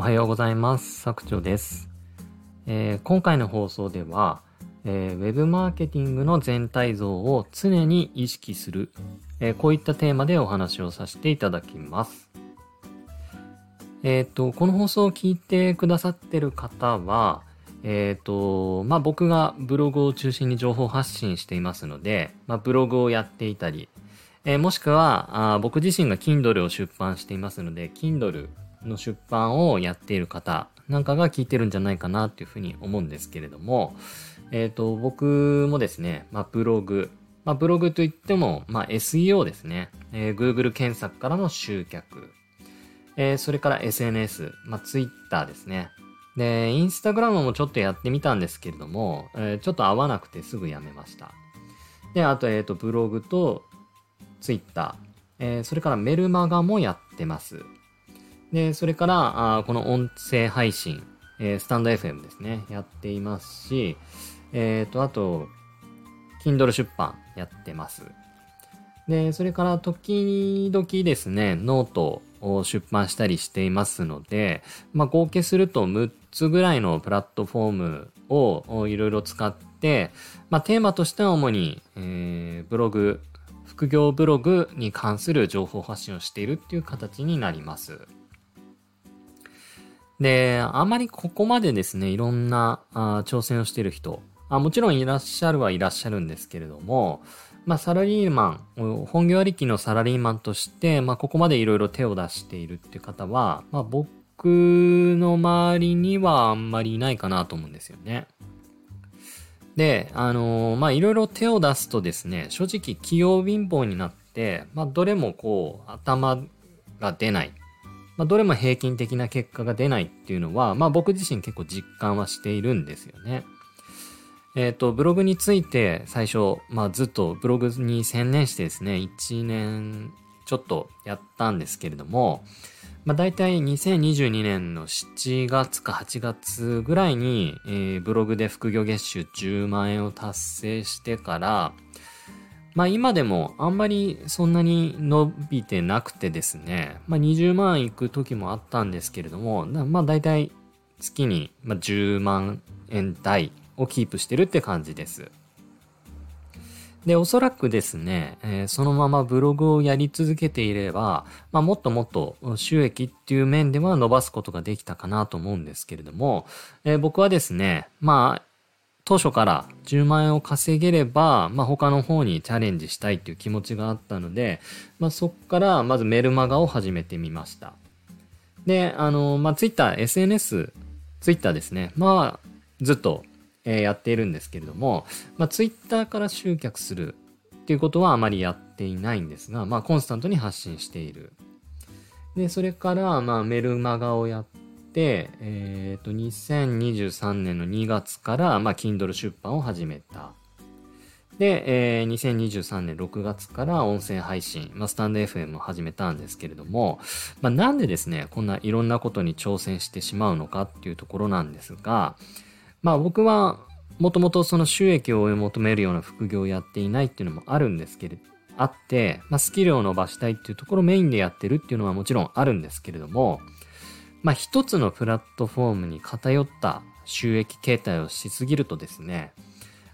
おはようございます。佐久長です、えー、今回の放送では、えー、ウェブマーケティングの全体像を常に意識する、えー、こういったテーマでお話をさせていただきます。えっ、とこの放送を聞いてくださってる方はえっ、とまあ僕がブログを中心に情報発信していますので、まあ、ブログをやっていたりえー、もしくはあ僕自身が Kindle を出版していますので Kindle の出版をやっている方なんかが聞いてるんじゃないかなっていうふうに思うんですけれども、えっ、ー、と僕もですね、まあ、ブログ、まあ、ブログといっても、まあ、SEO ですね、えー、Google 検索からの集客、えー、それから SNS、まあ、Twitter ですね。で、インスタグラムもちょっとやってみたんですけれども、えー、ちょっと合わなくてすぐやめました。で、あと、えっ、ー、と、ブログと Twitter、えー、それからメルマガもやってます。で、それから、あこの音声配信、えー、 stand.fm ですね、やっていますし、えっ、ー、と、あと、Kindle 出版やってます。で、それから時々ですね、ノートを出版したりしていますので、まあ、合計すると6つぐらいのプラットフォームをいろいろ使って、まあ、テーマとしては主に、えー、ブログ、副業ブログに関する情報発信をしているっていう形になります。で、あまりここまでですね、いろんなあ挑戦をしている人あ、もちろんいらっしゃるはいらっしゃるんですけれども、まあ、サラリーマン、本業ありきのサラリーマンとして、まあ、ここまでいろいろ手を出しているっていう方は、まあ、僕の周りにはあんまりいないかなと思うんですよね。で、あのー、まあ、いろいろ手を出すとですね、正直器用貧乏になって、まあ、どれもこう、頭が出ない。まあ、どれも平均的な結果が出ないっていうのは、まあ、僕自身結構実感はしているんですよね。えっ、ー、と、ブログについて最初、まあ、ずっとブログに専念してですね、1年ちょっとやったんですけれども、まあ、大体2022年の7月か8月ぐらいに、えー、ブログで副業月収10万円を達成してから、まあ今でもあんまりそんなに伸びてなくてですね、まあ20万いく時もあったんですけれども、まあ大体月に10万円台をキープしてるって感じです。で、おそらくですね、えー、そのままブログをやり続けていれば、まあ、もっともっと収益っていう面では伸ばすことができたかなと思うんですけれども、えー、僕はですね、まあ、当初から10万円を稼げれば、まあ、他の方にチャレンジしたいっていう気持ちがあったので、まあ、そこからまずメルマガを始めてみました。で、あの、まあ、Twitter、SNS、Twitter ですね。まあ、ずっとえやっているんですけれども、まあ、ツイッターから集客するっていうことはあまりやっていないんですが、まあ、コンスタントに発信している。で、それから、まあ、メルマガをやって、えっ、ー、と、2023年の2月から、まあ、Kindle 出版を始めた。で、えー、2023年6月から音声配信、まあ、スタンド FM を始めたんですけれども、まあ、なんでですね、こんないろんなことに挑戦してしまうのかっていうところなんですが、まあ僕はもともとその収益を追い求めるような副業をやっていないっていうのもあるんですけれど、あって、まあ、スキルを伸ばしたいっていうところをメインでやってるっていうのはもちろんあるんですけれども、まあ一つのプラットフォームに偏った収益形態をしすぎるとですね、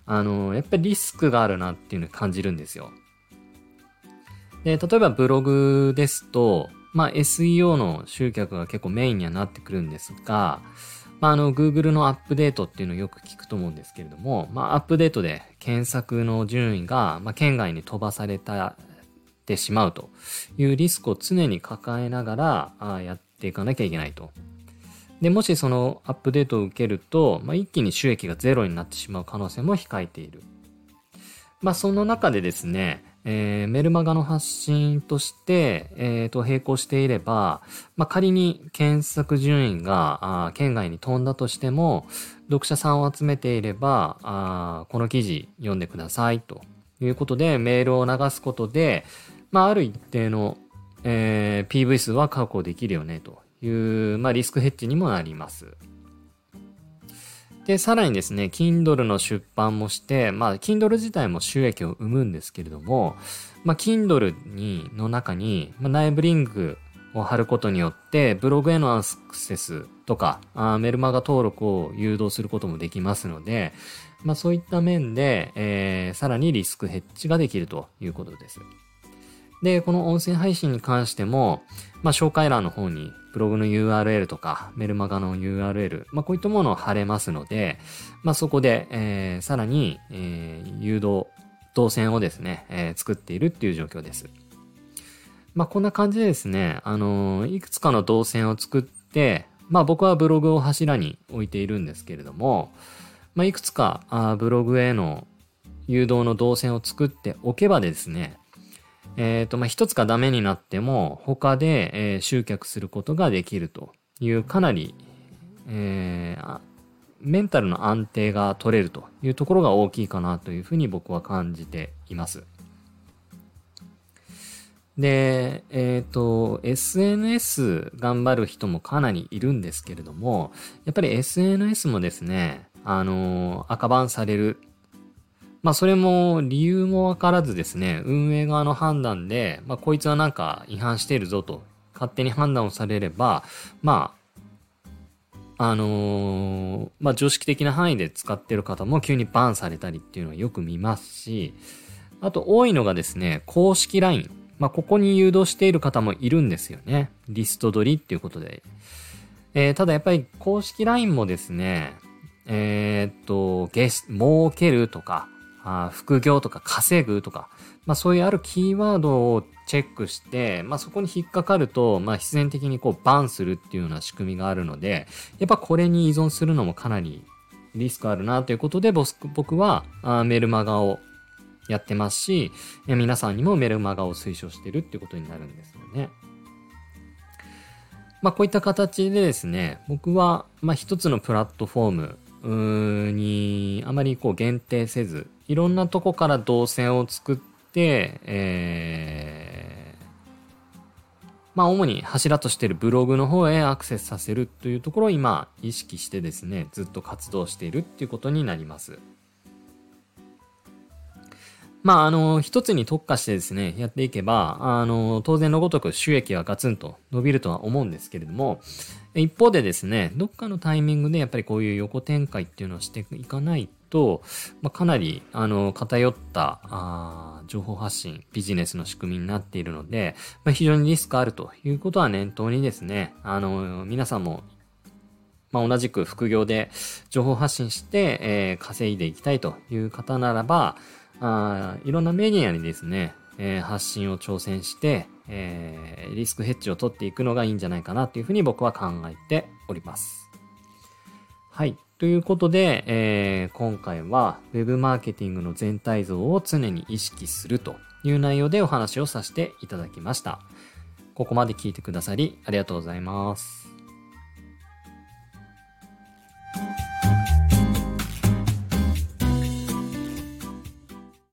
あの、やっぱりリスクがあるなっていうのを感じるんですよ。で、例えばブログですと、まあ SEO の集客が結構メインにはなってくるんですが、まあ、あの、Google のアップデートっていうのをよく聞くと思うんですけれども、まあ、アップデートで検索の順位が、まあ、県外に飛ばされた、てしまうというリスクを常に抱えながら、あやっていかなきゃいけないと。で、もしそのアップデートを受けると、まあ、一気に収益がゼロになってしまう可能性も控えている。まあ、その中でですね、えー、メルマガの発信として、えー、と並行していれば、まあ、仮に検索順位があ県外に飛んだとしても、読者さんを集めていれば、あこの記事読んでくださいということでメールを流すことで、まあ、ある一定の、えー、PV 数は確保できるよねという、まあ、リスクヘッジにもなります。で、さらにですね、Kindle の出版もして、まあ、Kindle 自体も収益を生むんですけれども、まあ、Kindle に、の中に、まあ、内部リンクを貼ることによって、ブログへのアクセスとか、あメルマガ登録を誘導することもできますので、まあそういった面で、えー、さらにリスクヘッジができるということです。で、この音声配信に関しても、まあ紹介欄の方にブログの URL とかメルマガの URL、まあこういったものを貼れますので、まあそこで、えー、さらに、えー、誘導、動線をですね、えー、作っているっていう状況です。まあこんな感じでですね、あのいくつかの動線を作って、まあ僕はブログを柱に置いているんですけれども、まあいくつかあブログへの誘導の動線を作っておけばですね、えっ、ー、と、まあ一つがダメになっても他で、えー、集客することができるというかなり、えー、メンタルの安定が取れるというところが大きいかなというふうに僕は感じています。で、えっ、ー、と、SNS 頑張る人もかなりいるんですけれども、やっぱり SNS もですね、あの、赤番される。まあ、それも理由もわからずですね、運営側の判断で、まあ、こいつはなんか違反しているぞと、勝手に判断をされれば、まあ、あのー、まあ、常識的な範囲で使ってる方も急にバンされたりっていうのはよく見ますし、あと多いのがですね、公式 LINE。まあ、ここに誘導している方もいるんですよね。リスト取りっていうことで。えー、ただやっぱり公式 LINE もですね、えー、っと、ゲス、儲けるとか、あ副業とか稼ぐとか、まあそういうあるキーワードをチェックして、まあそこに引っかかると、まあ必然的にこうバンするっていうような仕組みがあるので、やっぱこれに依存するのもかなりリスクあるなということで、僕はあメルマガをやってますし、皆さんにもメルマガを推奨してるっていうことになるんですよね。まあこういった形でですね、僕はまあ一つのプラットフォームにあまりこう限定せず、いろんなとこから動線を作って、えー、まあ主に柱としているブログの方へアクセスさせるというところを今意識してですね、ずっと活動しているっていうことになります。まあ、あの、一つに特化してですね、やっていけば、あの、当然のごとく収益はガツンと伸びるとは思うんですけれども、一方でですね、どっかのタイミングでやっぱりこういう横展開っていうのをしていかないと、まあ、かなり、あの、偏ったあ情報発信、ビジネスの仕組みになっているので、まあ、非常にリスクあるということは念頭にですね、あの、皆さんもまあ、同じく副業で情報発信して、えー、稼いでいきたいという方ならば、あいろんなメディアにですね、えー、発信を挑戦して、えー、リスクヘッジを取っていくのがいいんじゃないかなというふうに僕は考えております。はい。ということで、えー、今回は Web マーケティングの全体像を常に意識するという内容でお話をさせていただきました。ここまで聞いてくださりありがとうございます。